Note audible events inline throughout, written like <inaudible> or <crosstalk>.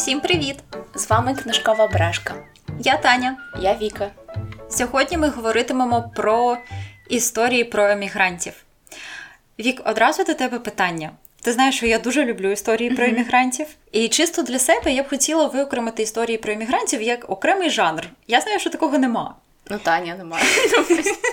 Всім привіт! З вами книжкова брешка. Я Таня. Я Віка. Сьогодні ми говоритимемо про історії про емігрантів. Вік, одразу до тебе питання. Ти знаєш, що я дуже люблю історії про емігрантів. І чисто для себе я б хотіла виокремити історії про емігрантів як окремий жанр. Я знаю, що такого нема. Ну, Таня немає.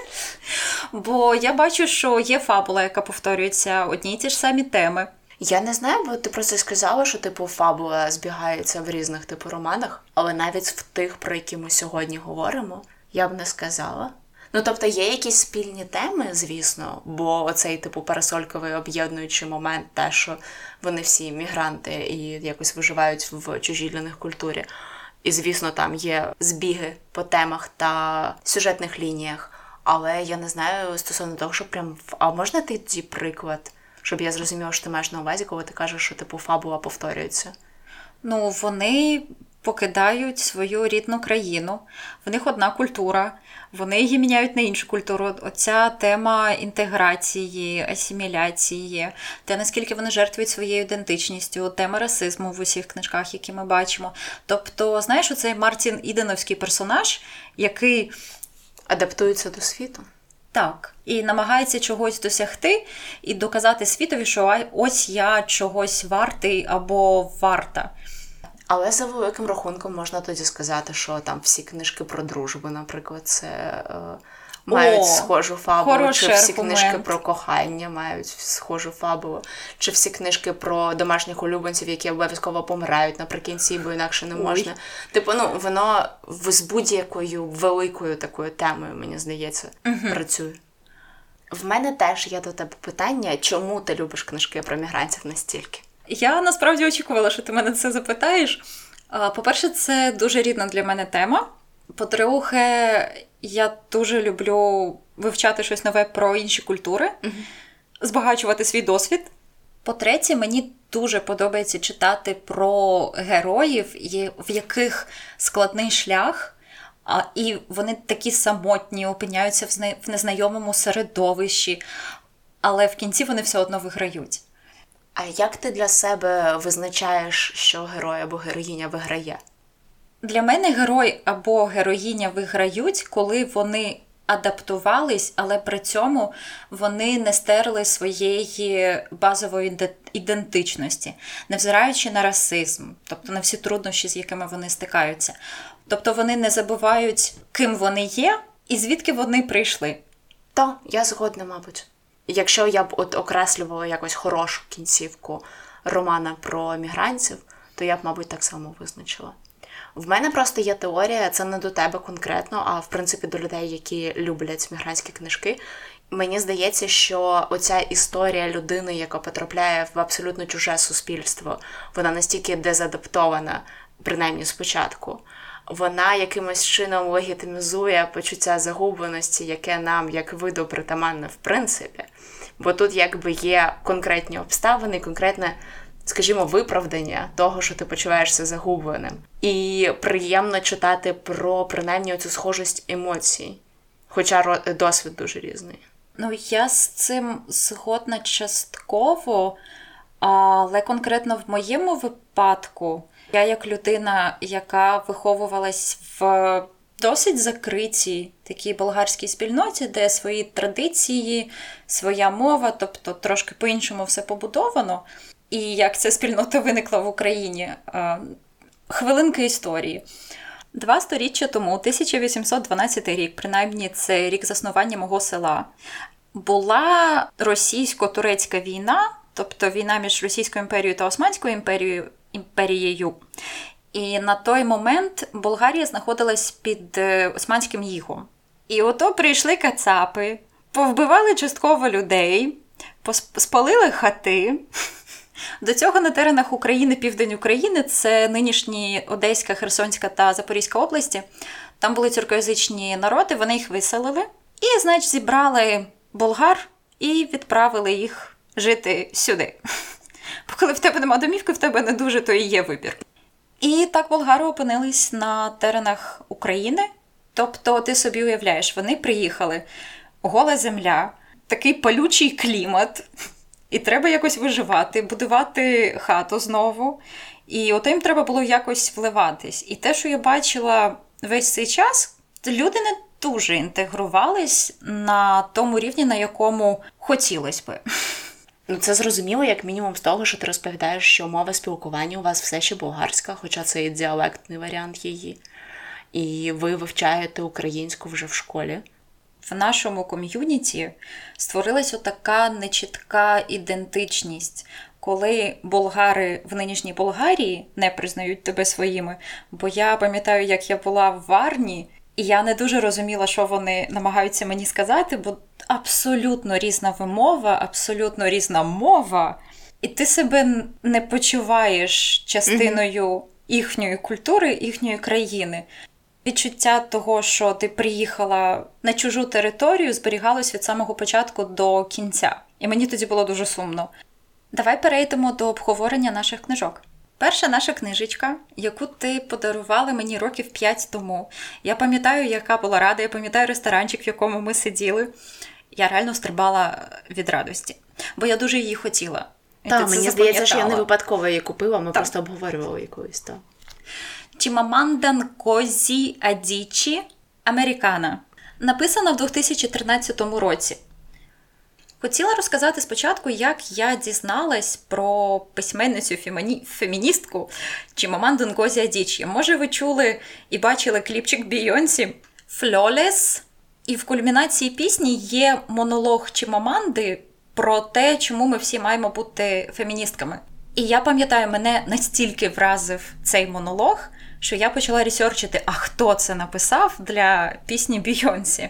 <laughs> Бо я бачу, що є фабула, яка повторюється одні й ті ж самі теми. Я не знаю, бо ти просто сказала, що типу фабула збігається в різних типу романах, але навіть в тих, про які ми сьогодні говоримо, я б не сказала. Ну, тобто є якісь спільні теми, звісно, бо оцей типу парасольковий об'єднуючий момент, те, що вони всі мігранти і якось виживають в чужій для них культурі. І, звісно, там є збіги по темах та сюжетних лініях. Але я не знаю стосовно того, що прям а можна ти приклад, щоб я зрозуміла, що ти маєш на увазі, коли ти кажеш, що типу фабула повторюється? Ну, вони покидають свою рідну країну, в них одна культура, вони її міняють на іншу культуру. Оця тема інтеграції, асиміляції, те, наскільки вони жертвують своєю ідентичністю, тема расизму в усіх книжках, які ми бачимо. Тобто, знаєш, оцей Мартін Іденовський персонаж, який адаптується до світу. Так, і намагається чогось досягти і доказати світові, що ось я чогось вартий або варта. Але за великим рахунком можна тоді сказати, що там всі книжки про дружбу, наприклад, це е, мають О, схожу фабулу, чи всі аргумент. книжки про кохання мають схожу фабулу, чи всі книжки про домашніх улюбленців, які обов'язково помирають наприкінці, бо інакше не можна. Ой. Типу, ну воно з будь-якою великою такою темою, мені здається, угу. працює. В мене теж є до тебе питання, чому ти любиш книжки про мігрантів настільки? Я насправді очікувала, що ти мене це запитаєш. По-перше, це дуже рідна для мене тема. По-друге, я дуже люблю вивчати щось нове про інші культури, збагачувати свій досвід. По-третє, мені дуже подобається читати про героїв, в яких складний шлях, а, і вони такі самотні, опиняються в незнайомому середовищі, але в кінці вони все одно виграють. А як ти для себе визначаєш, що герой або героїня виграє? Для мене герой або героїня виграють, коли вони адаптувались, але при цьому вони не стерли своєї базової ідентичності, невзираючи на расизм, тобто на всі труднощі, з якими вони стикаються. Тобто вони не забувають, ким вони є і звідки вони прийшли. То я згодна, мабуть. Якщо я б от окреслювала якось хорошу кінцівку романа про мігрантів, то я б, мабуть, так само визначила. В мене просто є теорія, це не до тебе конкретно, а в принципі до людей, які люблять мігрантські книжки. Мені здається, що оця історія людини, яка потрапляє в абсолютно чуже суспільство, вона настільки дезадаптована, принаймні спочатку. Вона якимось чином легітимізує почуття загубленості, яке нам, як виду, притаманне в принципі. Бо тут якби є конкретні обставини, конкретне скажімо, виправдання того, що ти почуваєшся загубленим. І приємно читати про принаймні цю схожість емоцій, хоча досвід дуже різний. Ну, я з цим згодна частково, але конкретно в моєму випадку, я як людина, яка виховувалась в досить закритій такій болгарській спільноті, де свої традиції, своя мова, тобто трошки по-іншому все побудовано і як ця спільнота виникла в Україні. Хвилинка історії. Два сторіччя тому, 1812 рік, принаймні це рік заснування мого села, була російсько-турецька війна, тобто війна між Російською імперією та Османською імперією. імперією. І на той момент Болгарія знаходилась під е, Османським їгом. І ото прийшли кацапи, повбивали частково людей, спалили хати. До цього на теренах України, південь України, це нинішні Одеська, Херсонська та Запорізька області. Там були тюркоязичні народи, вони їх виселили і, значить, зібрали болгар і відправили їх жити сюди. Бо коли в тебе нема домівки, в тебе не дуже то і є вибір. І так болгари опинились на теренах України. Тобто, ти собі уявляєш, вони приїхали, гола земля, такий палючий клімат. І треба якось виживати, будувати хату знову. І ото їм треба було якось вливатись. І те, що я бачила весь цей час, люди не дуже інтегрувались на тому рівні, на якому хотілося би. Ну, це зрозуміло, як мінімум, з того, що ти розповідаєш, що мова спілкування у вас все ще болгарська, хоча це і діалектний варіант її. І ви вивчаєте українську вже в школі. В нашому ком'юніті створилася така нечітка ідентичність, коли болгари в нинішній Болгарії не признають тебе своїми. Бо я пам'ятаю, як я була в Варні, і я не дуже розуміла, що вони намагаються мені сказати, бо абсолютно різна вимова, абсолютно різна мова, і ти себе не почуваєш частиною їхньої культури, їхньої країни. Відчуття того, що ти приїхала на чужу територію, зберігалось від самого початку до кінця. І мені тоді було дуже сумно. Давай перейдемо до обговорення наших книжок. Перша наша книжечка, яку ти подарувала мені років п'ять тому. Я пам'ятаю, яка була рада, я пам'ятаю ресторанчик, в якому ми сиділи. Я реально стрибала від радості, бо я дуже її хотіла. Так, мені здається, що я не випадково її купила, ми так. просто обговорювали якоюсь там. Чімамандан Козі Адічі Американа. Написана в 2013 році. Хотіла розказати спочатку, як я дізналась про письменницю феміністку Чімаманду Нгозі Адічі. Може, ви чули і бачили кліпчик Бійонсі Фльолес. І в кульмінації пісні є монолог Чімаманди про те, чому ми всі маємо бути феміністками. І я пам'ятаю, мене настільки вразив цей монолог, що я почала ресерчити, а хто це написав для пісні Бійонсі.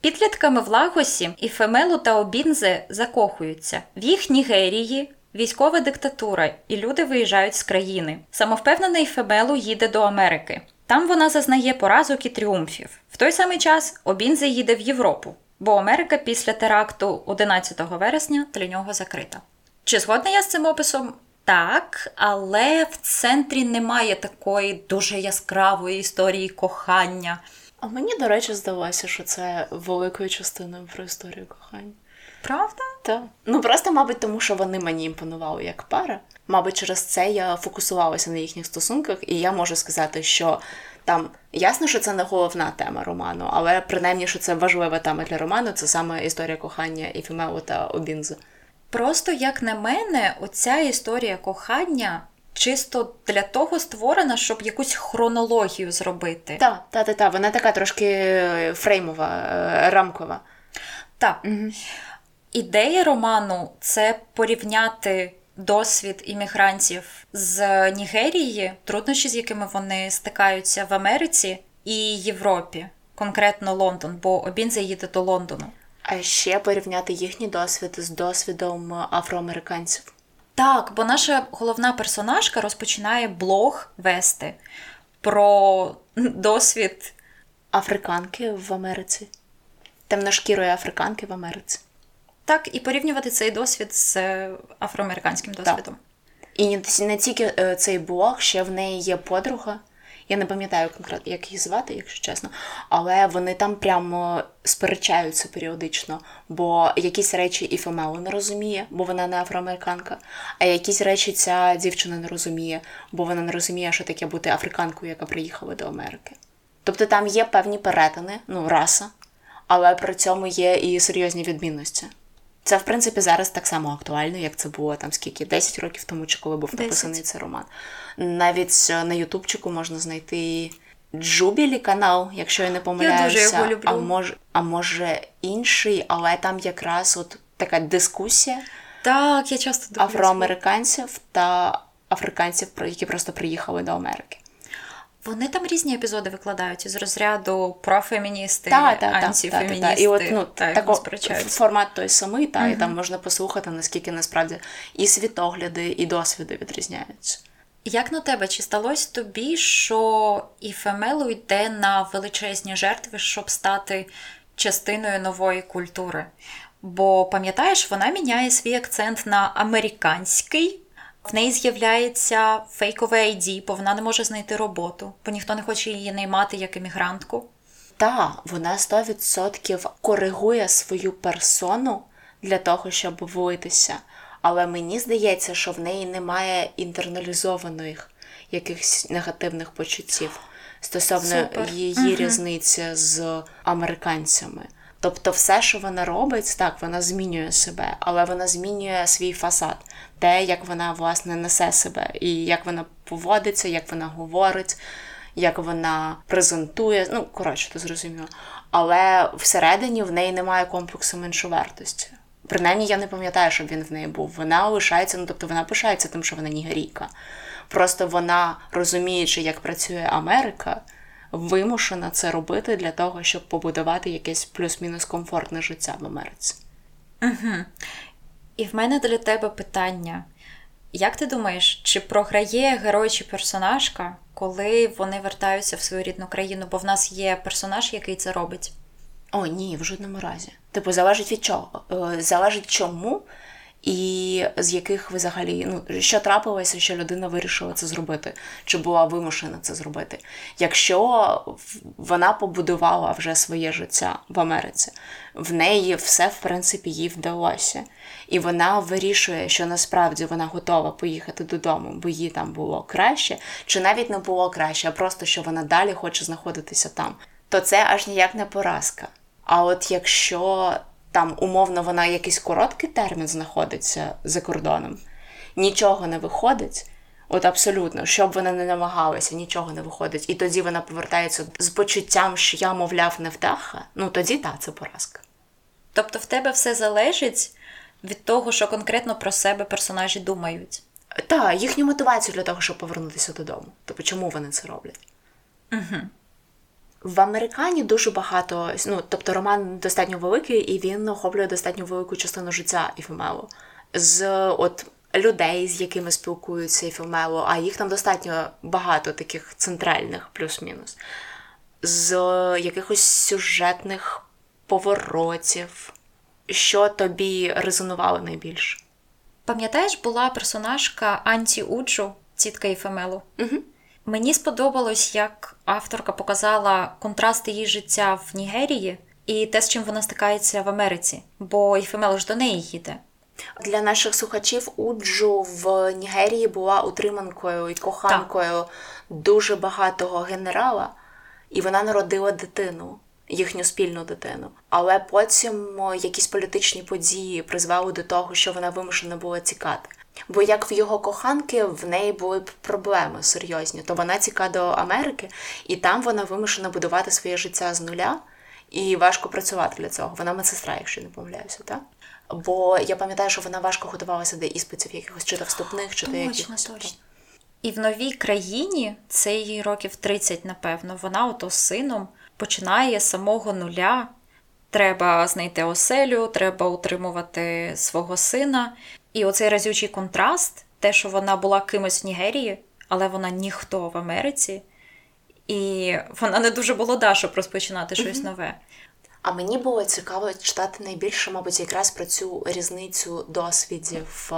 Підлітками в Лагосі і Фемелу та Обінзе закохуються. В їх Нігерії військова диктатура, і люди виїжджають з країни. Самовпевнений Фемелу їде до Америки. Там вона зазнає поразок і тріумфів. В той самий час Обінзе їде в Європу, бо Америка після теракту 11 вересня для нього закрита. Чи згодна я з цим описом? Так, але в центрі немає такої дуже яскравої історії кохання. А мені, до речі, здалося, що це великою частиною про історію кохання. Правда? Так. Ну просто, мабуть, тому що вони мені імпонували як пара. Мабуть, через це я фокусувалася на їхніх стосунках, і я можу сказати, що там ясно, що це не головна тема роману, але принаймні, що це важлива тема для роману, це саме історія кохання і Фімео та Обінзи. Просто, як на мене, оця історія кохання чисто для того створена, щоб якусь хронологію зробити. Так, так, так, та. вона така трошки фреймова, е, рамкова. Так. Угу. Ідея роману це порівняти досвід іммігрантів з Нігерії, труднощі, з якими вони стикаються в Америці і Європі, конкретно Лондон, бо Обінзе їде до Лондону. А ще порівняти їхній досвід з досвідом афроамериканців. Так, бо наша головна персонажка розпочинає блог вести про досвід африканки в Америці, темношкірої африканки в Америці. Так, і порівнювати цей досвід з афроамериканським досвідом. Так. І не тільки е, цей блог, ще в неї є подруга. Я не пам'ятаю конкретно, як її звати, якщо чесно, але вони там прямо сперечаються періодично, бо якісь речі Іфемелу не розуміє, бо вона не афроамериканка, а якісь речі ця дівчина не розуміє, бо вона не розуміє, що таке бути африканкою, яка приїхала до Америки. Тобто там є певні перетини, ну, раса, але при цьому є і серйозні відмінності. Це, в принципі, зараз так само актуально, як це було там скільки 10 років тому, чи коли був написаний цей роман. Навіть е, на Ютубчику можна знайти Джубілі канал, якщо я не помиляюся. Я дуже його люблю. А може, а може інший, але там якраз от така дискусія Так, я часто афроамериканців та африканців, які просто приїхали до Америки. Вони там різні епізоди викладають із розряду профеміністи, та, та, антифеміністи. Та, та, І от ну, та, тако, формат той самий, та, uh і там можна послухати, наскільки насправді і світогляди, і досвіди відрізняються. Як на тебе, чи сталося тобі, що і Фемелу йде на величезні жертви, щоб стати частиною нової культури? Бо пам'ятаєш, вона міняє свій акцент на американський. В неї з'являється фейкове ID, бо вона не може знайти роботу, бо ніхто не хоче її наймати як емігрантку. Так, вона 100% коригує свою персону для того, щоб влитися. Але мені здається, що в неї немає інтерналізованих якихось негативних почуттів стосовно Супер. її Мгм. різниці з американцями. Тобто, все, що вона робить, так, вона змінює себе, але вона змінює свій фасад, те, як вона власне несе себе, і як вона поводиться, як вона говорить, як вона презентує. Ну, коротше, ти зрозуміло. Але всередині в неї немає комплексу меншовартості. Принаймні, я не пам'ятаю, щоб він в неї був. Вона лишається, ну тобто вона пишається тим, що вона нігерійка. Просто вона, розуміючи, як працює Америка, вимушена це робити для того, щоб побудувати якесь плюс-мінус комфортне життя в Америці. І в мене для тебе питання: як ти думаєш, чи програє герой чи персонажка, коли вони вертаються в свою рідну країну? Бо в нас є персонаж, який це робить? О, ні, в жодному разі. Типу, залежить від чого? Е, Залежить чому і з яких ви взагалі, ну, що трапилося, що людина вирішила це зробити, чи була вимушена це зробити. Якщо вона побудувала вже своє життя в Америці, в неї все, в принципі, їй вдалося. І вона вирішує, що насправді вона готова поїхати додому, бо їй там було краще, чи навіть не було краще, а просто що вона далі хоче знаходитися там, то це аж ніяк не поразка. А от якщо там умовно вона якийсь короткий термін знаходиться за кордоном, нічого не виходить. От абсолютно, щоб вона не намагалася, нічого не виходить. І тоді вона повертається з почуттям, що я, мовляв, не вдаха. Ну тоді так, це поразка. Тобто в тебе все залежить від того, що конкретно про себе персонажі думають. Та, їхню мотивацію для того, щоб повернутися додому. Тобто, чому вони це роблять? Угу. В Американі дуже багато, ну тобто роман достатньо великий, і він охоплює достатньо велику частину життя Іфемелу. З от людей, з якими спілкуються Іфемелу, а їх там достатньо багато таких центральних, плюс-мінус, з якихось сюжетних поворотів, що тобі резонувало найбільше. Пам'ятаєш, була персонажка Анті Уджу, тітка Іфемелу? Угу. Мені сподобалось, як авторка показала контраст її життя в Нігерії і те, з чим вона стикається в Америці, бо Іфемело ж до неї їде. Для наших слухачів Уджу в Нігерії була утриманкою і коханкою дуже багатого генерала, і вона народила дитину, їхню спільну дитину. Але потім якісь політичні події призвели до того, що вона вимушена була тікати. Бо як в його коханки в неї були б проблеми серйозні, то вона тікає до Америки, і там вона вимушена будувати своє життя з нуля, і важко працювати для цього. Вона медсестра, якщо не помиляюся, так? Бо я пам'ятаю, що вона важко готувалася до іспитів якихось чи то вступних, чи то якихось. І в новій країні, це їй років 30, напевно, вона ото з сином починає з самого нуля. Треба знайти оселю, треба утримувати свого сина. І оцей разючий контраст, те, що вона була кимось в Нігерії, але вона ніхто в Америці, і вона не дуже молода, щоб розпочинати щось нове. А мені було цікаво читати найбільше, мабуть, якраз про цю різницю досвідів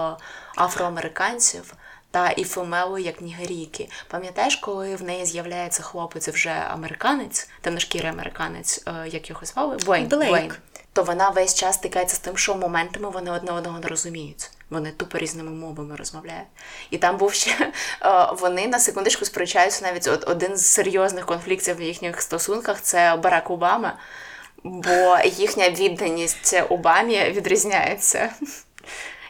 афроамериканців та і Іфемелу як нігерійки. Пам'ятаєш, коли в неї з'являється хлопець вже американець, темношкірий американець, е, як його звали? Блейн. Блейк. Блейн. То вона весь час стикається з тим, що моментами вони одне одного не розуміють. Вони тупо різними мовами розмовляють. І там був ще <laughs> е, вони на секундочку сперечаються навіть от один з серйозних конфліктів в їхніх стосунках це Барак Обама, бо їхня відданість Обамі відрізняється. <laughs>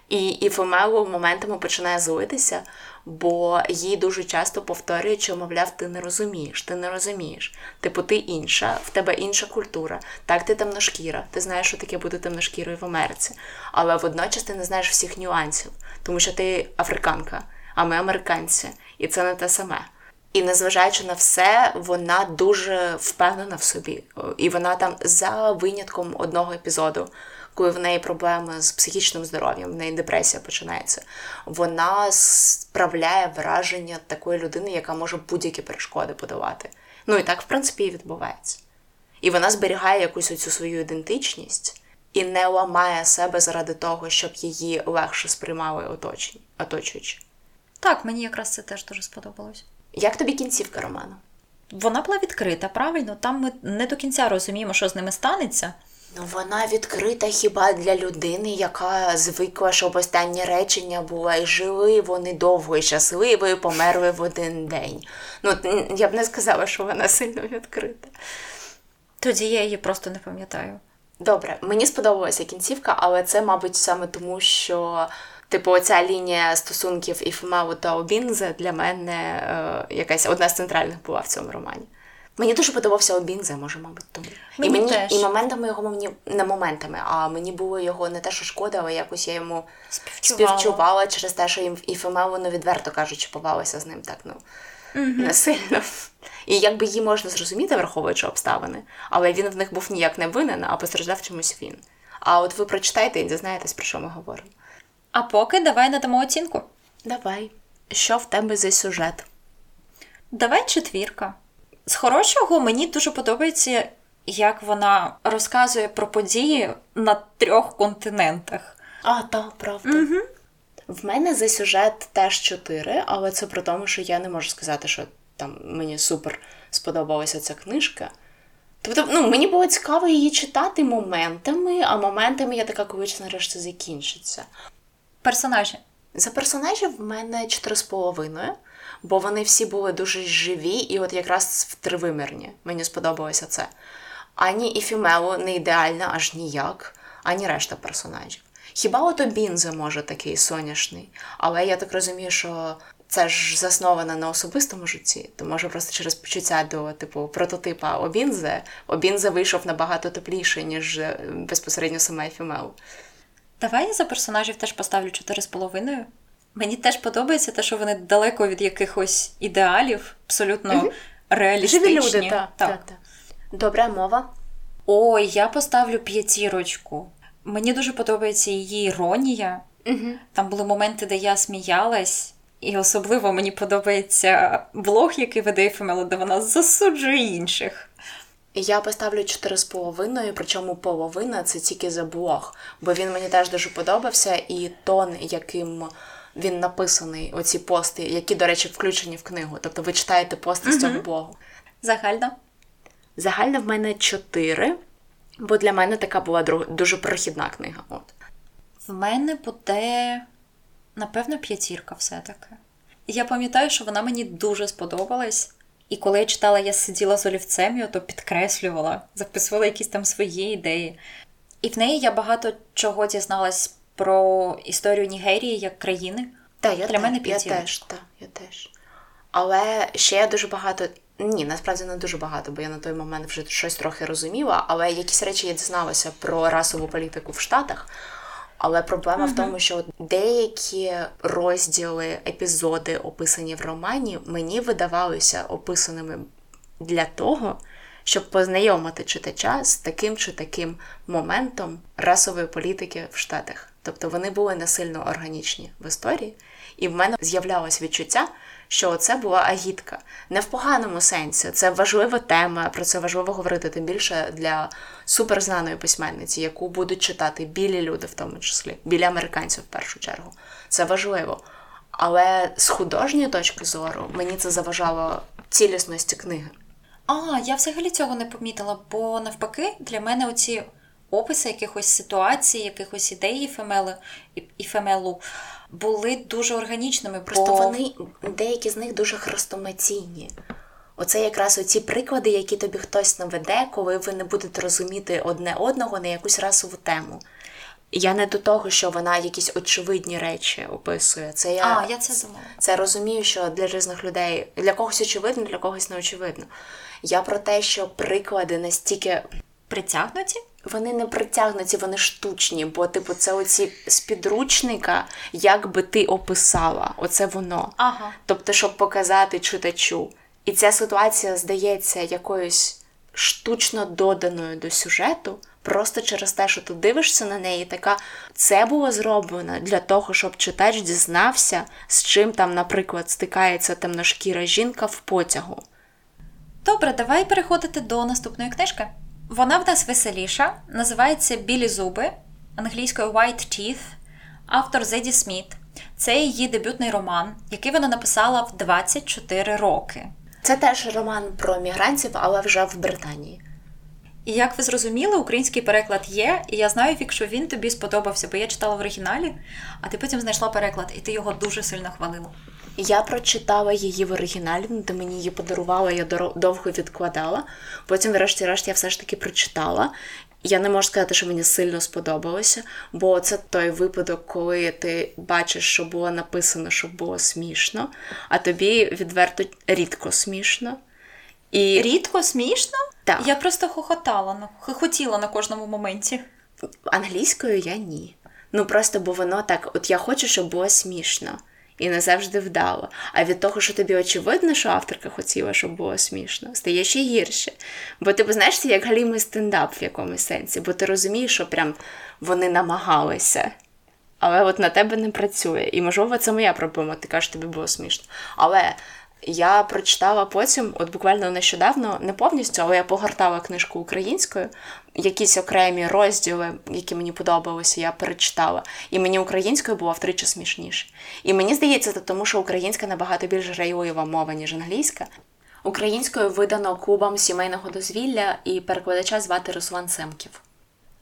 І, і Фомелу моментами починає злитися, бо їй дуже часто повторюють, що, мовляв, ти не розумієш, ти не розумієш. Типу, ти інша, в тебе інша культура. Так, ти темношкіра, ти знаєш, що таке бути темношкірою в Америці. Але водночас ти не знаєш всіх нюансів, тому що ти африканка, а ми американці, і це не те саме. І незважаючи на все, вона дуже впевнена в собі. І вона там за винятком одного епізоду, коли в неї проблеми з психічним здоров'ям, в неї депресія починається. Вона справляє враження такої людини, яка може будь-які перешкоди подавати. Ну і так, в принципі, і відбувається. І вона зберігає якусь оцю свою ідентичність і не ламає себе заради того, щоб її легше сприймали оточені, оточуючі. Так, мені якраз це теж дуже сподобалось. Як тобі кінцівка роману? Вона була відкрита, правильно? Там ми не до кінця розуміємо, що з ними станеться. Ну, вона відкрита хіба для людини, яка звикла, щоб останнє речення було і жили вони довго і щасливо, і померли в один день. Ну, я б не сказала, що вона сильно відкрита. Тоді я її просто не пам'ятаю. Добре, мені сподобалася кінцівка, але це, мабуть, саме тому, що. Типу, оця лінія стосунків Іфемелу та Обінзе для мене е, якась одна з центральних була в цьому романі. Мені дуже подобався Обінзе, може, мабуть, тому. Мені і мені теж. і моментами його мені не моментами, а мені було його не те, що шкода, але якось я йому Співчувала. співчувала через те, що Іфемелу, ну, відверто кажучи, повелася з ним так, ну не сильно. І якби її можна зрозуміти, враховуючи обставини, але він в них був ніяк не винен, а постраждав чомусь він. А от ви прочитаєте і дізнаєтесь, про що ми говоримо. А поки давай надамо оцінку. Давай. Що в тебе за сюжет? Давай четвірка. З хорошого мені дуже подобається, як вона розказує про події на трьох континентах. А, так, правда. Угу. В мене за сюжет теж чотири, але це про тому, що я не можу сказати, що там мені супер сподобалася ця книжка. Тобто, ну, мені було цікаво її читати моментами, а моментами я така, коли нарешті закінчиться. Персонажі. За персонажів в мене чотири з половиною, бо вони всі були дуже живі і от якраз в тривимірні. Мені сподобалося це. Ані і Фімело не ідеальна, аж ніяк, ані решта персонажів. Хіба ото Бінзе може такий соняшний, але я так розумію, що це ж засновано на особистому житті, то може просто через почуття до типу прототипа Обінзе, Обінзе вийшов набагато тепліше, ніж е, безпосередньо сама Фімело. Давай я за персонажів теж поставлю 4,5. Мені теж подобається те, що вони далеко від якихось ідеалів, абсолютно реалістичні. Живі люди, так. так, так. Добра мова. Ой, я поставлю п'ятірочку. Мені дуже подобається її іронія. Угу. Там були моменти, де я сміялась, і особливо мені подобається блог, який веде Ефемела, де вона засуджує інших. Я поставлю 4,5, причому половина це тільки за блог, бо він мені теж дуже подобався, і тон, яким він написаний, оці пости, які, до речі, включені в книгу. Тобто ви читаєте пости з цього блогу. Загально. Загально в мене 4, бо для мене така була дуже прохідна книга. От. В мене буде, напевно, п'ятірка все-таки. Я пам'ятаю, що вона мені дуже сподобалась. І коли я читала, я сиділа з олівцем, і ото підкреслювала, записувала якісь там свої ідеї. І в неї я багато чого дізналась про історію Нігерії як країни. Та, я, Для те- мене я теж, та, я теж. Але ще я дуже багато. Ні, насправді не дуже багато, бо я на той момент вже щось трохи розуміла, але якісь речі я дізналася про расову політику в Штатах. Але проблема в тому, що деякі розділи, епізоди, описані в романі, мені видавалися описаними для того, щоб познайомити читача з таким чи таким моментом расової політики в Штатах. Тобто вони були не сильно органічні в історії, і в мене з'являлось відчуття, що це була агітка. Не в поганому сенсі. Це важлива тема, про це важливо говорити, тим більше для суперзнаної письменниці, яку будуть читати білі люди, в тому числі, білі американців в першу чергу. Це важливо. Але з художньої точки зору мені це заважало цілісності книги. А, я взагалі цього не помітила, бо навпаки, для мене оці описи якихось ситуацій, якихось ідей і Фемелу були дуже органічними. Просто бо... вони, деякі з них дуже хрестоматійні. Оце якраз оці приклади, які тобі хтось наведе, коли ви не будете розуміти одне одного на якусь расову тему. Я не до того, що вона якісь очевидні речі описує. Це я, А, я це думала. Це розумію, що для різних людей для когось очевидно, для когось не очевидно. Я про те, що приклади настільки Притягнуті? Вони не притягнуті, вони штучні, бо, типу, це оці з підручника, як би ти описала, оце воно. Ага. Тобто, щоб показати читачу. І ця ситуація здається якоюсь штучно доданою до сюжету, просто через те, що ти дивишся на неї, така це було зроблено для того, щоб читач дізнався, з чим там, наприклад, стикається темношкіра жінка в потягу. Добре, давай переходити до наступної книжки. Вона в нас веселіша, називається Білі зуби, англійською White Teeth, автор Зеді Сміт. Це її дебютний роман, який вона написала в 24 роки. Це теж роман про мігрантів, але вже в Британії. І як ви зрозуміли, український переклад є, і я знаю, Вік, що він тобі сподобався, бо я читала в оригіналі, а ти потім знайшла переклад, і ти його дуже сильно хвалила. Я прочитала її в оригіналі, ти мені її подарувала, я довго відкладала. Потім, врешті-решт, я все ж таки прочитала. Я не можу сказати, що мені сильно сподобалося, бо це той випадок, коли ти бачиш, що було написано, щоб було смішно, а тобі відверто рідко смішно. І... Рідко смішно? Так. Я просто хохотала, хохотіла на кожному моменті. Англійською я ні. Ну просто бо воно так, от я хочу, щоб було смішно і не завжди вдало. А від того, що тобі очевидно, що авторка хотіла, щоб було смішно, стає ще гірше. Бо ти знаєш, це як галімий стендап в якомусь сенсі, бо ти розумієш, що прям вони намагалися. Але от на тебе не працює. І, можливо, це моя проблема, ти кажеш, тобі було смішно. Але я прочитала потім, от буквально нещодавно, не повністю, але я погортала книжку українською, якісь окремі розділи, які мені подобалися, я перечитала. І мені українською було втричі смішніше. І мені здається, це тому, що українська набагато більш грайлива мова, ніж англійська. Українською видано клубом сімейного дозвілля і перекладача звати Руслан Семків.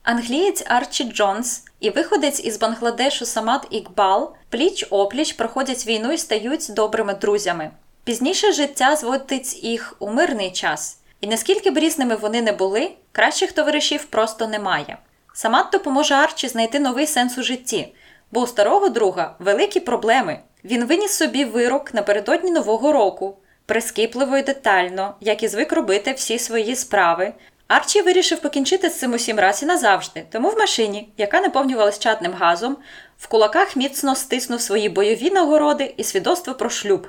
Англієць Арчі Джонс і виходець із Бангладешу Самат Ікбал пліч опліч проходять війну і стають добрими друзями. Пізніше життя зводить їх у мирний час, і наскільки б різними вони не були, кращих товаришів просто немає. Самат допоможе Арчі знайти новий сенс у житті, бо у старого друга великі проблеми. Він виніс собі вирок напередодні Нового року, прискіпливо і детально, як і звик робити всі свої справи. Арчі вирішив покінчити з цим усім раз і назавжди, тому в машині, яка наповнювалась чатним газом, в кулаках міцно стиснув свої бойові нагороди і свідоцтво про шлюб,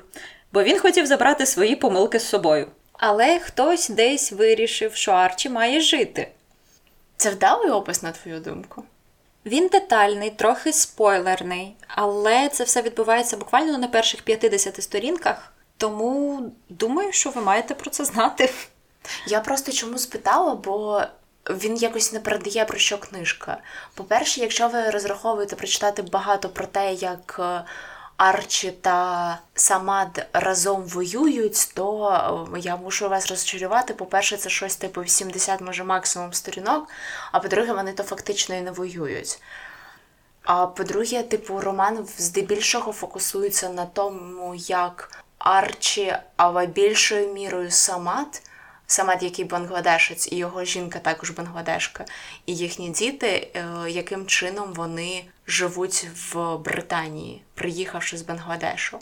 бо він хотів забрати свої помилки з собою. Але хтось десь вирішив, що Арчі має жити. Це вдалий опис, на твою думку? Він детальний, трохи спойлерний, але це все відбувається буквально на перших 50 сторінках, тому думаю, що ви маєте про це знати. Я просто чому спитала, бо він якось не передає про що книжка. По-перше, якщо ви розраховуєте прочитати багато про те, як е, Арчі та Самад разом воюють, то е, я мушу вас розчарувати. По-перше, це щось типу 80, може максимум сторінок, а по-друге, вони то фактично і не воюють. А по-друге, типу, роман здебільшого фокусується на тому, як Арчі, але більшою мірою Самат Самат, який Бангладешець, і його жінка також Бангладешка, і їхні діти, е, яким чином вони живуть в Британії, приїхавши з Бангладешу.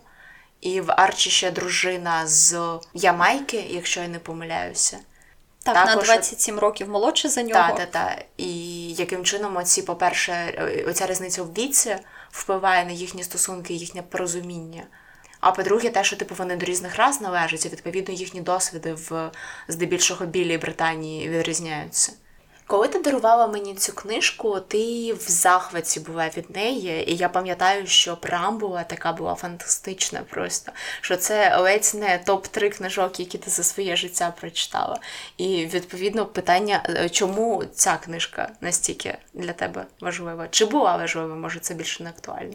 І в Арчі ще дружина з Ямайки, якщо я не помиляюся. Так, також... на 27 років молодше за нього. Так, так, так. І яким чином оці, по-перше, е, оця різниця в віці впливає на їхні стосунки, їхнє порозуміння. А по-друге, те, що типу вони до різних рас належать, і відповідно їхні досвіди в здебільшого білій Британії відрізняються. Коли ти дарувала мені цю книжку, ти в захваті була від неї, і я пам'ятаю, що преамбула така була фантастична, просто що це ледь не топ-3 книжок, які ти за своє життя прочитала. І відповідно питання, е, чому ця книжка настільки для тебе важлива? Чи була важлива? Може, це більше не актуально?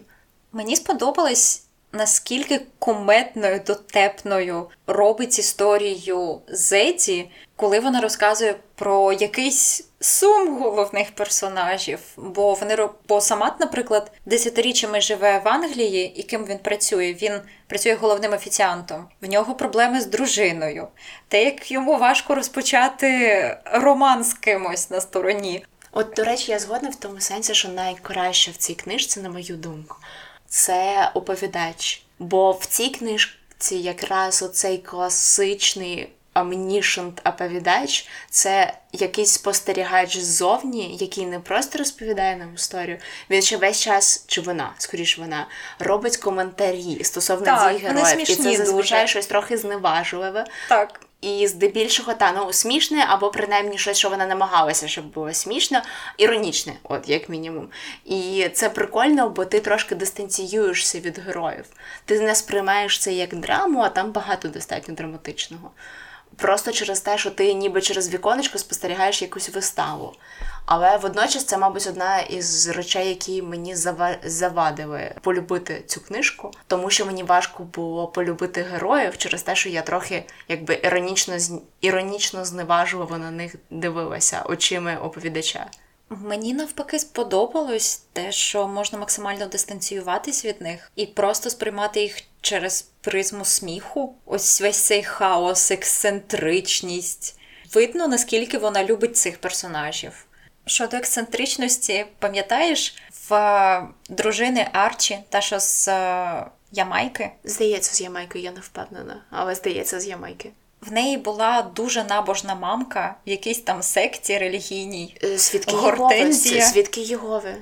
Мені сподобалось наскільки кометною, дотепною робить історію Зеті, коли вона розказує про якийсь сум головних персонажів. Бо вони бо Самат, наприклад, десятиріччями живе в Англії, і ким він працює. Він працює головним офіціантом. В нього проблеми з дружиною. Те, як йому важко розпочати роман з кимось на стороні. От, до речі, я згодна в тому сенсі, що найкраще в цій книжці, на мою думку, це оповідач. Бо в цій книжці якраз оцей класичний omniscient оповідач це якийсь спостерігач ззовні, який не просто розповідає нам історію, він ще весь час, чи вона, скоріш вона, робить коментарі стосовно так, дій героїв. І це зазвичай щось трохи зневажливе. Так. І здебільшого та ну смішне, або принаймні щось, що вона намагалася, щоб було смішно, іронічне, от як мінімум. І це прикольно, бо ти трошки дистанціюєшся від героїв. Ти не сприймаєш це як драму, а там багато достатньо драматичного. Просто через те, що ти ніби через віконечко спостерігаєш якусь виставу. Але водночас це, мабуть, одна із речей, які мені завадили полюбити цю книжку, тому що мені важко було полюбити героїв через те, що я трохи якби іронічно іронічно зневажливо на них дивилася очима оповідача. Мені навпаки сподобалось те, що можна максимально дистанціюватись від них і просто сприймати їх через призму сміху. Ось весь цей хаос, ексцентричність. Видно, наскільки вона любить цих персонажів. Щодо ексцентричності, пам'ятаєш в е, дружини Арчі, та що з е, Ямайки? Здається, з Ямайки, я не впевнена, але здається, з Ямайки. В неї була дуже набожна мамка в якійсь там секті релігійній. Е, свідки Гортензія. Єгови. Свідки Єгови.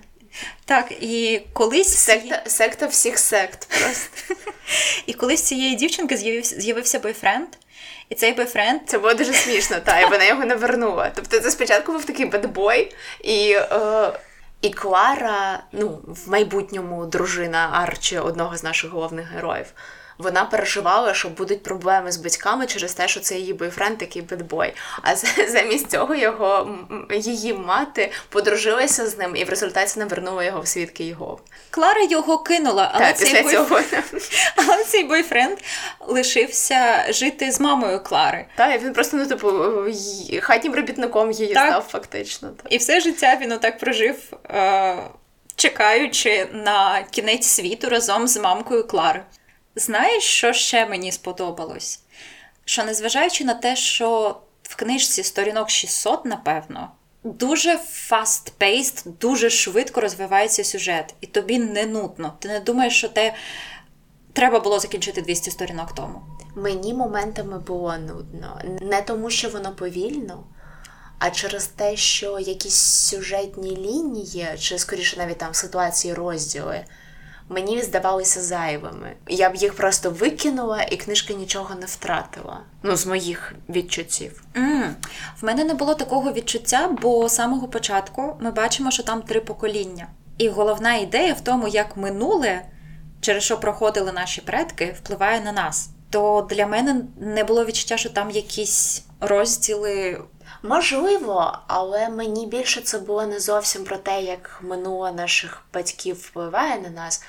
Так, і колись секта секта всіх сект. просто. <laughs> І колись цієї дівчинки з'явився, з'явився бойфренд. І цей бойфренд... Це було дуже смішно, та, і вона його навернула. Тобто це спочатку був такий bad boy, і е, і Клара, ну, в майбутньому дружина Арчі, одного з наших головних героїв вона переживала, що будуть проблеми з батьками через те, що це її бойфренд такий bad boy. А <laughs> замість цього його її мати подружилася з ним і в результаті навернула його в свідки Єгови. Клара його кинула, але так, цей після цього <laughs> але цей бойфренд лишився жити з мамою Клари. Так, він просто ну типу хатнім робітником її так. став фактично. Так. І все життя він отак прожив. Е- Чекаючи на кінець світу разом з мамкою Клари. Знаєш, що ще мені сподобалось? Що незважаючи на те, що в книжці сторінок 600, напевно, дуже fast-paced, дуже швидко розвивається сюжет, і тобі не нудно. Ти не думаєш, що те треба було закінчити 200 сторінок тому. Мені моментами було нудно. Не тому, що воно повільно, а через те, що якісь сюжетні лінії, чи скоріше навіть там ситуації розділи мені здавалися зайвими. Я б їх просто викинула, і книжка нічого не втратила. Ну, з моїх відчуттів. Mm. В мене не було такого відчуття, бо з самого початку ми бачимо, що там три покоління. І головна ідея в тому, як минуле, через що проходили наші предки, впливає на нас. То для мене не було відчуття, що там якісь розділи Можливо, але мені більше це було не зовсім про те, як минуле наших батьків впливає на нас,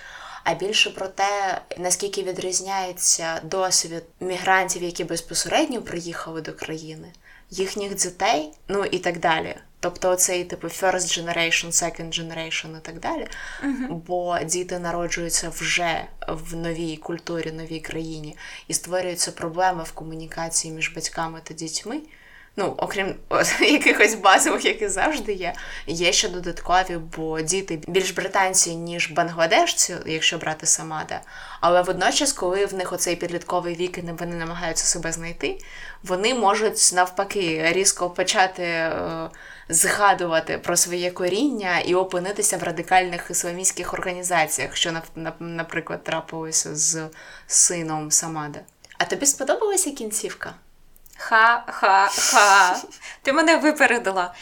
а більше про те, наскільки відрізняється досвід мігрантів, які безпосередньо приїхали до країни, їхніх дітей, ну і так далі. Тобто оцей типу first generation, second generation і так далі. Uh-huh. Бо діти народжуються вже в новій культурі, новій країні, і створюються проблеми в комунікації між батьками та дітьми. Ну, окрім <laughs> якихось базових, які завжди є, є ще додаткові, бо діти більш британці, ніж бангладешці, якщо брати Самада. Але водночас, коли в них оцей підлітковий вік і вони намагаються себе знайти, вони можуть навпаки різко почати е, згадувати про своє коріння і опинитися в радикальних ісламістських організаціях, що наприклад трапилося з сином Самада. А тобі сподобалася кінцівка? Ха-ха-ха. Ти мене випередила.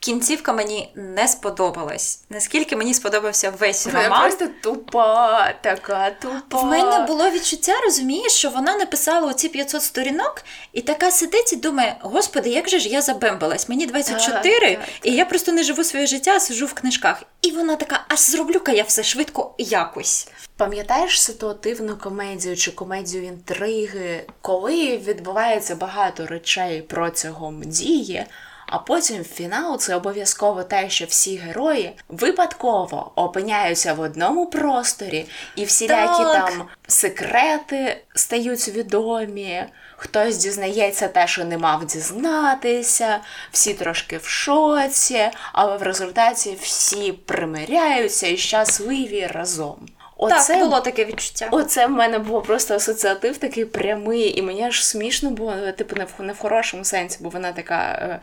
Кінцівка мені не сподобалась. Наскільки мені сподобався весь вона роман. просто тупа, така тупа. В мене було відчуття, розумієш, що вона написала оці 500 сторінок і така сидить і думає: Господи, як же ж я забембалась? Мені 24, так, так, і я просто не живу своє життя, а сижу в книжках. І вона така, аж зроблю-ка я все швидко якось. Пам'ятаєш ситуативну комедію чи комедію інтриги, коли відбувається багато речей протягом дії, а потім фінал це обов'язково те, що всі герої випадково опиняються в одному просторі, і всілякі так. там секрети стають відомі. Хтось дізнається те, що не мав дізнатися, всі трошки в шоці, але в результаті всі примиряються і щасливі разом. Оце, так, було таке відчуття. Оце в мене було просто асоціатив такий прямий, і мені аж смішно було, типу, не в не в хорошому сенсі, бо вона така е,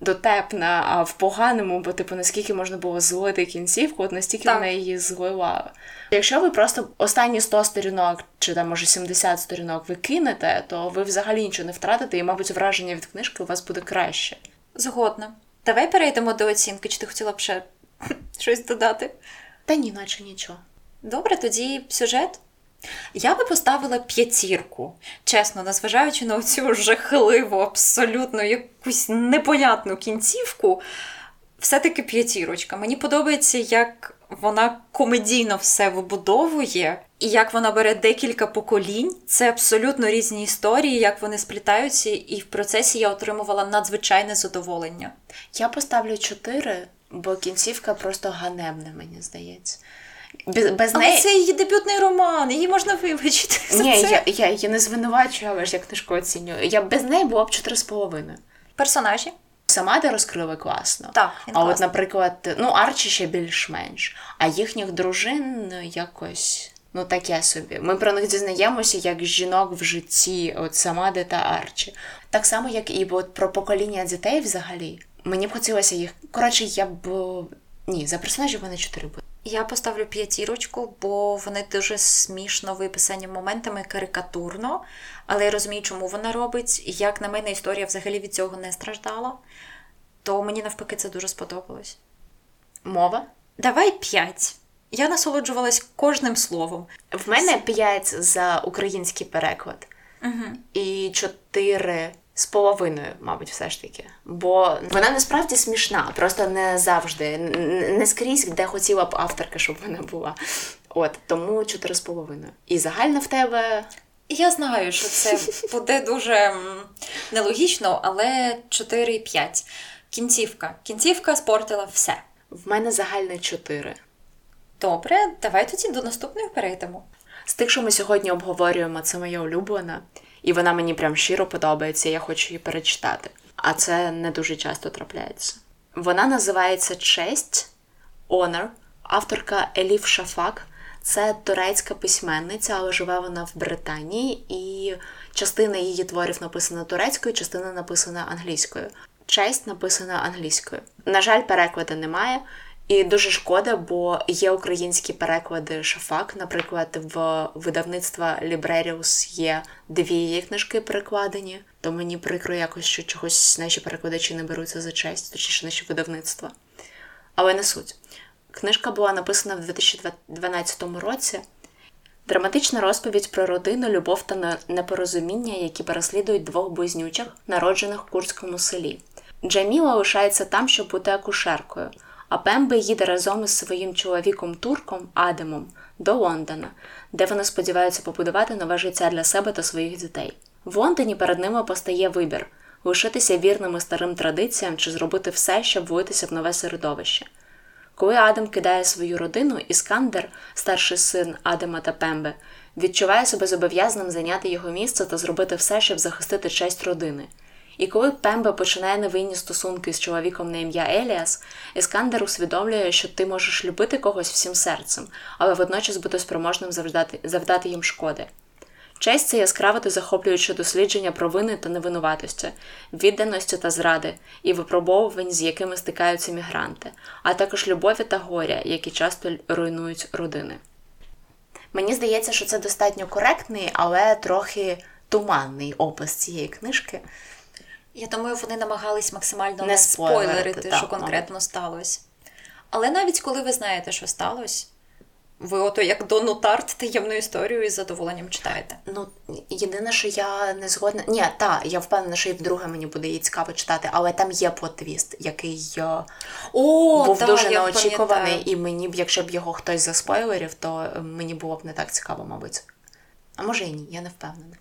дотепна, а в поганому, бо типу, наскільки можна було злити кінцівку, от настільки так. вона її злила. Якщо ви просто останні 100 сторінок, чи там може 70 сторінок ви кинете, то ви взагалі нічого не втратите, і, мабуть, враження від книжки у вас буде краще. Згодна. Давай перейдемо до оцінки, чи ти хотіла б ще <laughs> щось додати? Та ні, наче нічого. Добре, тоді сюжет. Я би поставила п'ятірку, чесно, незважаючи на цю жахливу, абсолютно якусь непонятну кінцівку, все-таки п'ятірочка. Мені подобається, як вона комедійно все вибудовує, і як вона бере декілька поколінь. Це абсолютно різні історії, як вони сплітаються, і в процесі я отримувала надзвичайне задоволення. Я поставлю чотири, бо кінцівка просто ганебна, мені здається. Без, без Але неї... це її дебютний роман, її можна вибачити. за Ні, це. я, я її не звинувачую, але ж як книжку оцінюю. Я без неї була б чотири з половиною. Персонажі. Сама де розкрили класно. Так, він а от, наприклад, ну, Арчі ще більш-менш, а їхніх дружин ну, якось. Ну, таке собі. Ми про них дізнаємося як жінок в житті, от Самади та Арчі. Так само, як і от про покоління дітей взагалі. Мені б хотілося їх. Коротше, я б. Ні, за персонажів мене чотири буде. Я поставлю п'ятірочку, бо вони дуже смішно виписані моментами карикатурно, але я розумію, чому вона робить. Як на мене, історія взагалі від цього не страждала, то мені навпаки це дуже сподобалось. Мова. Давай п'ять. Я насолоджувалась кожним словом. В мене п'ять за український переклад. Угу. і чотири з половиною, мабуть, все ж таки. Бо вона насправді смішна, просто не завжди, не скрізь, де хотіла б авторка, щоб вона була. От тому чотири з половиною. І загальна в тебе Я знаю, що це буде дуже нелогічно, але 4-5. Кінцівка. Кінцівка спортила все. в мене загальне чотири. Добре, давай тоді до наступної перейдемо. З тих, що ми сьогодні обговорюємо, це моя улюблена, і вона мені прям щиро подобається, я хочу її перечитати. А це не дуже часто трапляється. Вона називається Честь Honor, авторка Еліф Шафак. Це турецька письменниця, але живе вона в Британії, і частина її творів написана турецькою, частина написана англійською. Честь написана англійською. На жаль, перекладу немає. І дуже шкода, бо є українські переклади Шафак. Наприклад, в видавництва Librarius є дві її книжки перекладені, то мені прикро якось, що чогось наші перекладачі не беруться за честь, точніше наші видавництва. Але не суть. Книжка була написана в 2012 році. Драматична розповідь про родину, любов та непорозуміння, які переслідують двох близнючих, народжених в курському селі. Джаміла лишається там, щоб бути акушеркою, а Пембе їде разом із своїм чоловіком турком Адемом до Лондона, де вони сподіваються побудувати нове життя для себе та своїх дітей. В Лондоні перед ними постає вибір лишитися вірними старим традиціям чи зробити все, щоб влитися в нове середовище. Коли Адам кидає свою родину, Іскандер, старший син Адама та Пембе, відчуває себе зобов'язаним зайняти його місце та зробити все, щоб захистити честь родини. І коли Пембе починає невинні стосунки з чоловіком на ім'я Еліас, Іскандер усвідомлює, що ти можеш любити когось всім серцем, але водночас бути спроможним завдати, завдати їм шкоди. Честь це яскраве та захоплююче дослідження провини та невинуватості, відданості та зради і випробовувань, з якими стикаються мігранти, а також любові та горя, які часто руйнують родини. Мені здається, що це достатньо коректний, але трохи туманний опис цієї книжки. Я думаю, вони намагались максимально Не спойлерити, так, що конкретно сталося. Але навіть коли ви знаєте, що сталося, ви ото як Донну Тартт таємну історію із задоволенням читаєте. Ну, єдине, що я не згодна. Ні, та, я впевнена, що і вдруге мені буде її цікаво читати, але там є plot twist, який е, О, був та, дуже я неочікуваний, пам'ятаю. і мені б, якщо б його хтось заспойлерів, то мені було б не так цікаво, мабуть. А може і ні, я не впевнена.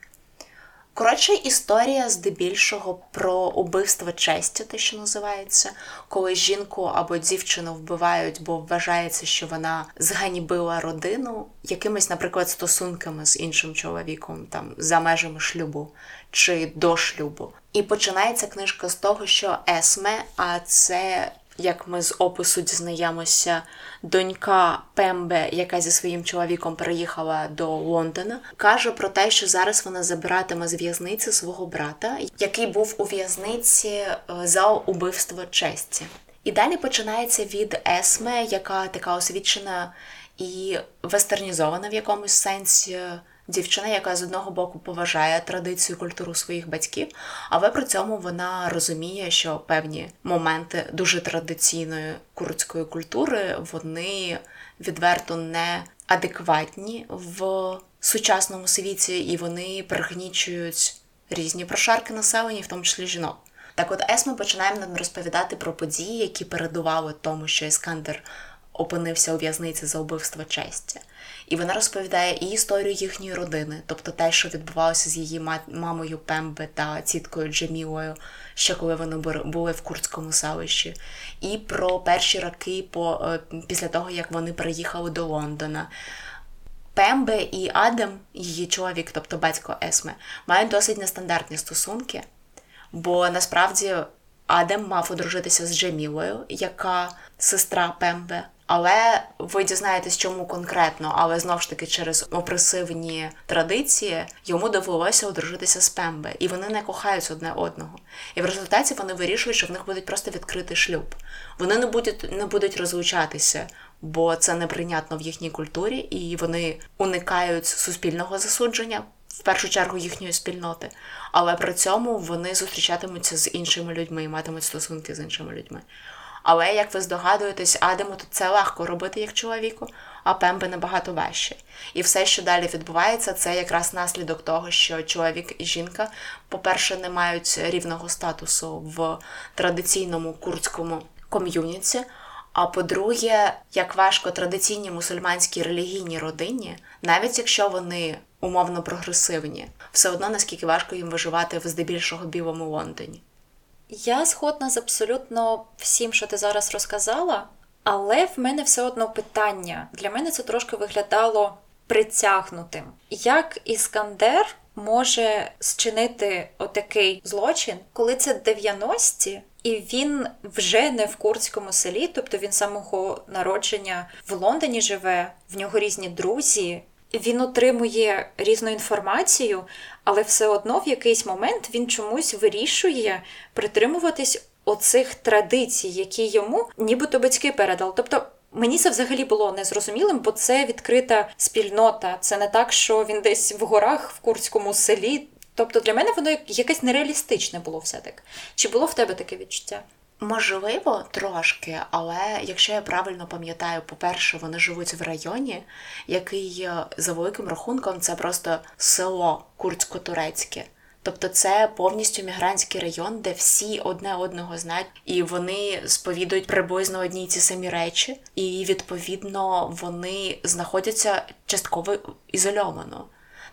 Коротше, історія здебільшого про убивство честі, те, що називається, коли жінку або дівчину вбивають, бо вважається, що вона зганьбила родину якимись, наприклад, стосунками з іншим чоловіком, там за межами шлюбу чи до шлюбу. І починається книжка з того, що Есме, а це як ми з опису дізнаємося, донька Пембе, яка зі своїм чоловіком переїхала до Лондона, каже про те, що зараз вона забиратиме з в'язниці свого брата, який був у в'язниці е, за убивство честі. І далі починається від Есме, яка така освічена і вестернізована в якомусь сенсі дівчина, яка з одного боку поважає традицію і культуру своїх батьків, але при цьому вона розуміє, що певні моменти дуже традиційної курдської культури вони відверто не адекватні в сучасному світі, і вони пригнічують різні прошарки населення, в тому числі жінок. Так от Есма починає нам розповідати про події, які передували тому, що Іскандер опинився у в'язниці за вбивство честі. І вона розповідає і історію їхньої родини, тобто те, що відбувалося з її мамою Пембе та тіткою Джемілою, ще коли вони були в курдському селищі, і про перші роки по, е, після того, як вони переїхали до Лондона. Пембе і Адем, її чоловік, тобто батько Есме, мають досить нестандартні стосунки, бо насправді Адем мав одружитися з Джемілою, яка сестра Пембе. Але ви дізнаєтесь, чому конкретно, але знову ж таки через опресивні традиції йому довелося одружитися з Пембе, і вони не кохають одне одного. І в результаті вони вирішують, що в них буде просто відкритий шлюб. Вони не будуть не будуть розлучатися, бо це неприйнятно в їхній культурі, і вони уникають суспільного засудження. В першу чергу їхньої спільноти, але при цьому вони зустрічатимуться з іншими людьми і матимуть стосунки з іншими людьми. Але, як ви здогадуєтесь, Адаму тут це легко робити як чоловіку, а Пемби набагато важче. І все, що далі відбувається, це якраз наслідок того, що чоловік і жінка, по-перше, не мають рівного статусу в традиційному курдському ком'юніті. А по-друге, як важко традиційній мусульманській релігійній родині, навіть якщо вони умовно прогресивні, все одно наскільки важко їм виживати в здебільшого білому Лондоні. Я згодна з абсолютно всім, що ти зараз розказала, але в мене все одно питання. Для мене це трошки виглядало притягнутим. Як Іскандер може зчинити отакий злочин, коли це 90-ті, і він вже не в курдському селі, тобто він самого народження в Лондоні живе, в нього різні друзі, він отримує різну інформацію, але все одно в якийсь момент він чомусь вирішує притримуватись оцих традицій, які йому нібито батьки передали. Тобто. Мені це взагалі було незрозумілим, бо це відкрита спільнота. Це не так, що він десь в горах в курському селі. Тобто для мене воно якесь нереалістичне було все таки. Чи було в тебе таке відчуття? Можливо, трошки, але якщо я правильно пам'ятаю, по-перше, вони живуть в районі, який е, за великим рахунком це просто село курдсько-турецьке. Тобто це повністю мігрантський район, де всі одне одного знають, і вони сповідують приблизно одні й ті самі речі, і відповідно вони знаходяться частково ізольовано.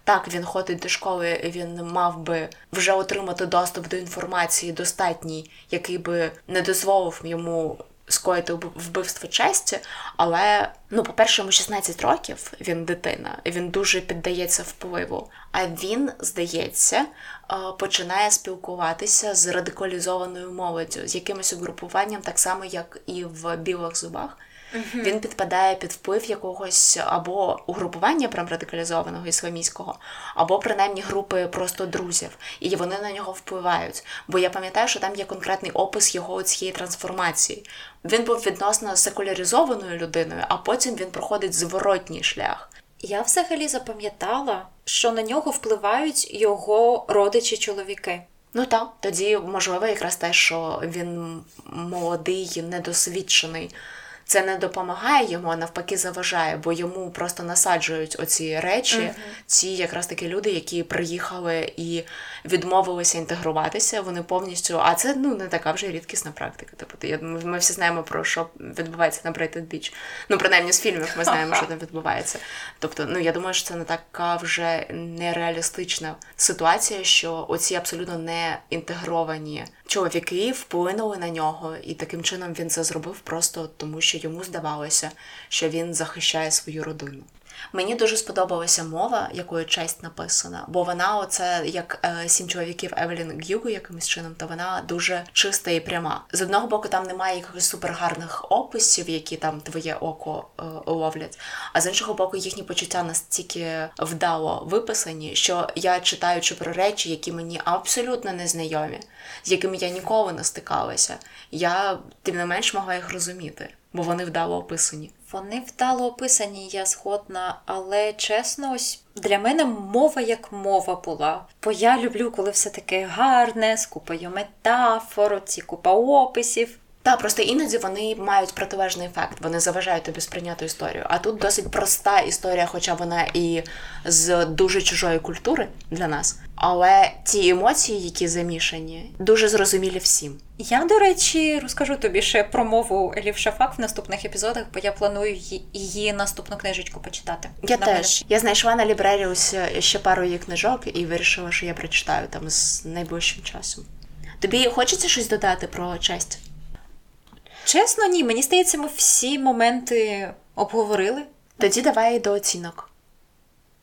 Так, він ходить до школи, він мав би вже отримати доступ до інформації достатній, який би не дозволив йому скоїти вбивство честі. Але, ну, по-перше, йому 16 років, він дитина, він дуже піддається впливу. А він, здається, е, починає спілкуватися з радикалізованою молоддю, з якимось угрупуванням, так само, як і в білих зубах. Uh-huh. Він підпадає під вплив якогось або угрупування прям радикалізованого ісламістського, або принаймні групи просто друзів, і вони на нього впливають. Бо я пам'ятаю, що там є конкретний опис його цієї трансформації. Він був відносно секуляризованою людиною, а потім він проходить зворотній шлях. Я взагалі запам'ятала, що на нього впливають його родичі-чоловіки. Ну так, тоді можливо якраз те, що він молодий, недосвідчений це не допомагає йому, а навпаки заважає, бо йому просто насаджують оці речі, uh-huh. ці якраз такі люди, які приїхали і відмовилися інтегруватися. Вони повністю, а це ну не така вже рідкісна практика. Тобто я ми всі знаємо про що відбувається на Брейтед Біч. Ну принаймні з фільмів ми знаємо, що там відбувається. Тобто, ну я думаю, що це не така вже нереалістична ситуація, що оці абсолютно не інтегровані чоловіки вплинули на нього, і таким чином він це зробив просто тому, що йому здавалося, що він захищає свою родину. Мені дуже сподобалася мова, якою честь написана, бо вона, оце як е, сім чоловіків Евелін Гюгу, якимось чином, то вона дуже чиста і пряма. З одного боку, там немає якихось супергарних описів, які там твоє око е, ловлять. А з іншого боку, їхні почуття настільки вдало виписані, що я читаючи про речі, які мені абсолютно незнайомі, з якими я ніколи не стикалася, я тим не менш могла їх розуміти, бо вони вдало описані. Вони вдало описані, я згодна, але чесно, ось для мене мова як мова була. Бо я люблю, коли все таке гарне, з купою метафор, ці купа описів. Та просто іноді вони мають протилежний ефект, вони заважають тобі сприйняти історію. А тут досить проста історія, хоча вона і з дуже чужої культури для нас. Але ті емоції, які замішані, дуже зрозумілі всім. Я, до речі, розкажу тобі ще про мову Елів Шафак в наступних епізодах, бо я планую її наступну книжечку почитати. Я на теж. Мене... Я знайшла на Лібреріус ще пару її книжок і вирішила, що я прочитаю там з найближчим часом. Тобі хочеться щось додати про честь? Чесно, ні. Мені здається, ми всі моменти обговорили. Тоді давай до оцінок.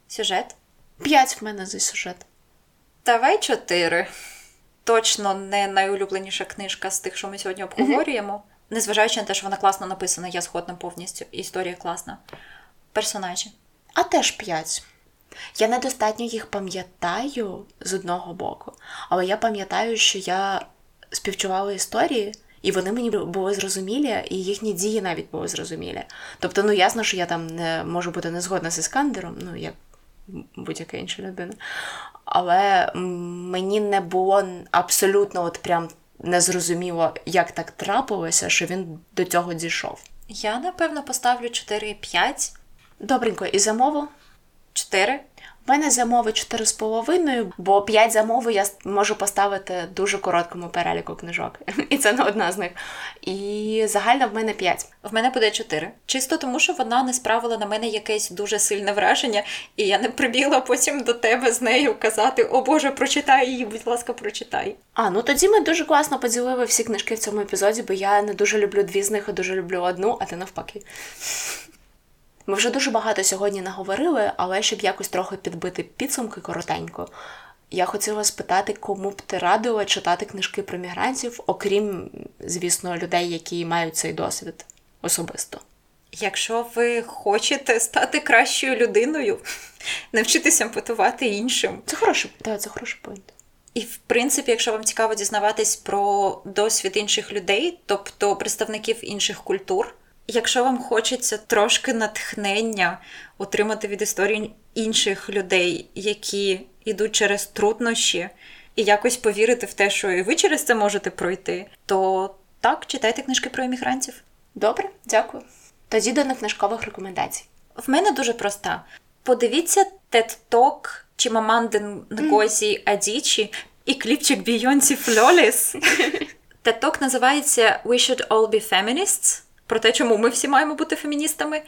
Сюжет? П'ять в мене за сюжет. Давай чотири. Точно не найулюбленіша книжка з тих, що ми сьогодні обговорюємо. Mm-hmm. Незважаючи на те, що вона класно написана, я згодна повністю. Історія класна. Персонажі. А теж п'ять. Я недостатньо їх пам'ятаю з одного боку, але я пам'ятаю, що я співчувала історії, і вони мені були зрозумілі, і їхні дії навіть були зрозумілі. Тобто, ну ясно, що я там не можу бути не згодна з Іскандером, ну як будь-яка інша людина. Але мені не було абсолютно от прям незрозуміло, як так трапилося, що він до цього дійшов. Я, напевно, поставлю 4,5. Добренько, і замову? 4. У мене замови 4,5, бо 5 замови я можу поставити дуже короткому переліку книжок. <laughs> І це не одна з них. І загально в мене 5. В мене буде 4. Чисто тому, що вона не справила на мене якесь дуже сильне враження, і я не прибігла потім до тебе з нею казати: О Боже, прочитай її, будь ласка, прочитай. А, ну тоді ми дуже класно поділили всі книжки в цьому епізоді, бо я не дуже люблю дві з них, а дуже люблю одну, а ти навпаки. Ми вже дуже багато сьогодні наговорили, але щоб якось трохи підбити підсумки коротенько, я хотіла спитати, кому б ти радила читати книжки про мігрантів, окрім, звісно, людей, які мають цей досвід особисто. Якщо ви хочете стати кращою людиною, <laughs> навчитися емпатувати іншим. Це хороший, так, це хороший поінт. І, в принципі, якщо вам цікаво дізнаватись про досвід інших людей, тобто представників інших культур, Якщо вам хочеться трошки натхнення отримати від історії інших людей, які йдуть через труднощі, і якось повірити в те, що і ви через це можете пройти, то так, читайте книжки про емігрантів. Добре, дякую. Тоді до книжкових рекомендацій. В мене дуже проста. Подивіться TED Talk Чимаманди Нгозі Адічі і кліпчик Бійонсі Флоліс. <laughs> TED Talk називається We Should All Be Feminists про те, чому ми всі маємо бути феміністами.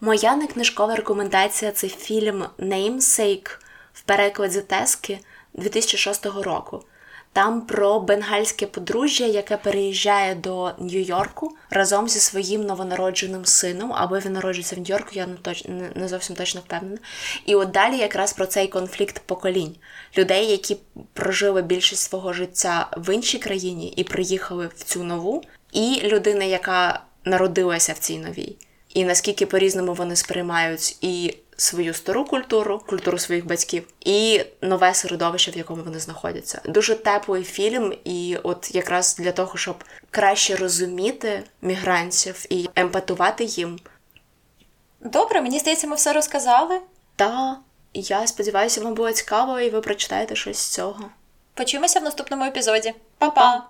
Моя некнижкова рекомендація це фільм Namesake в перекладі Тески 2006 року. Там про бенгальське подружжя, яке переїжджає до Нью-Йорку разом зі своїм новонародженим сином, або він народжується в Нью-Йорку, я не, точ... не зовсім точно впевнена. І от далі якраз про цей конфлікт поколінь людей, які прожили більшість свого життя в іншій країні і приїхали в цю нову, і людина, яка народилася в цій новій, і наскільки по-різному вони сприймають і свою стару культуру, культуру своїх батьків, і нове середовище, в якому вони знаходяться. Дуже теплий фільм, і от якраз для того, щоб краще розуміти мігрантів і емпатувати їм. Добре, мені здається, ми все розказали. Та я сподіваюся, вам було цікаво, і ви прочитаєте щось з цього. Почуємося в наступному епізоді. Па-па!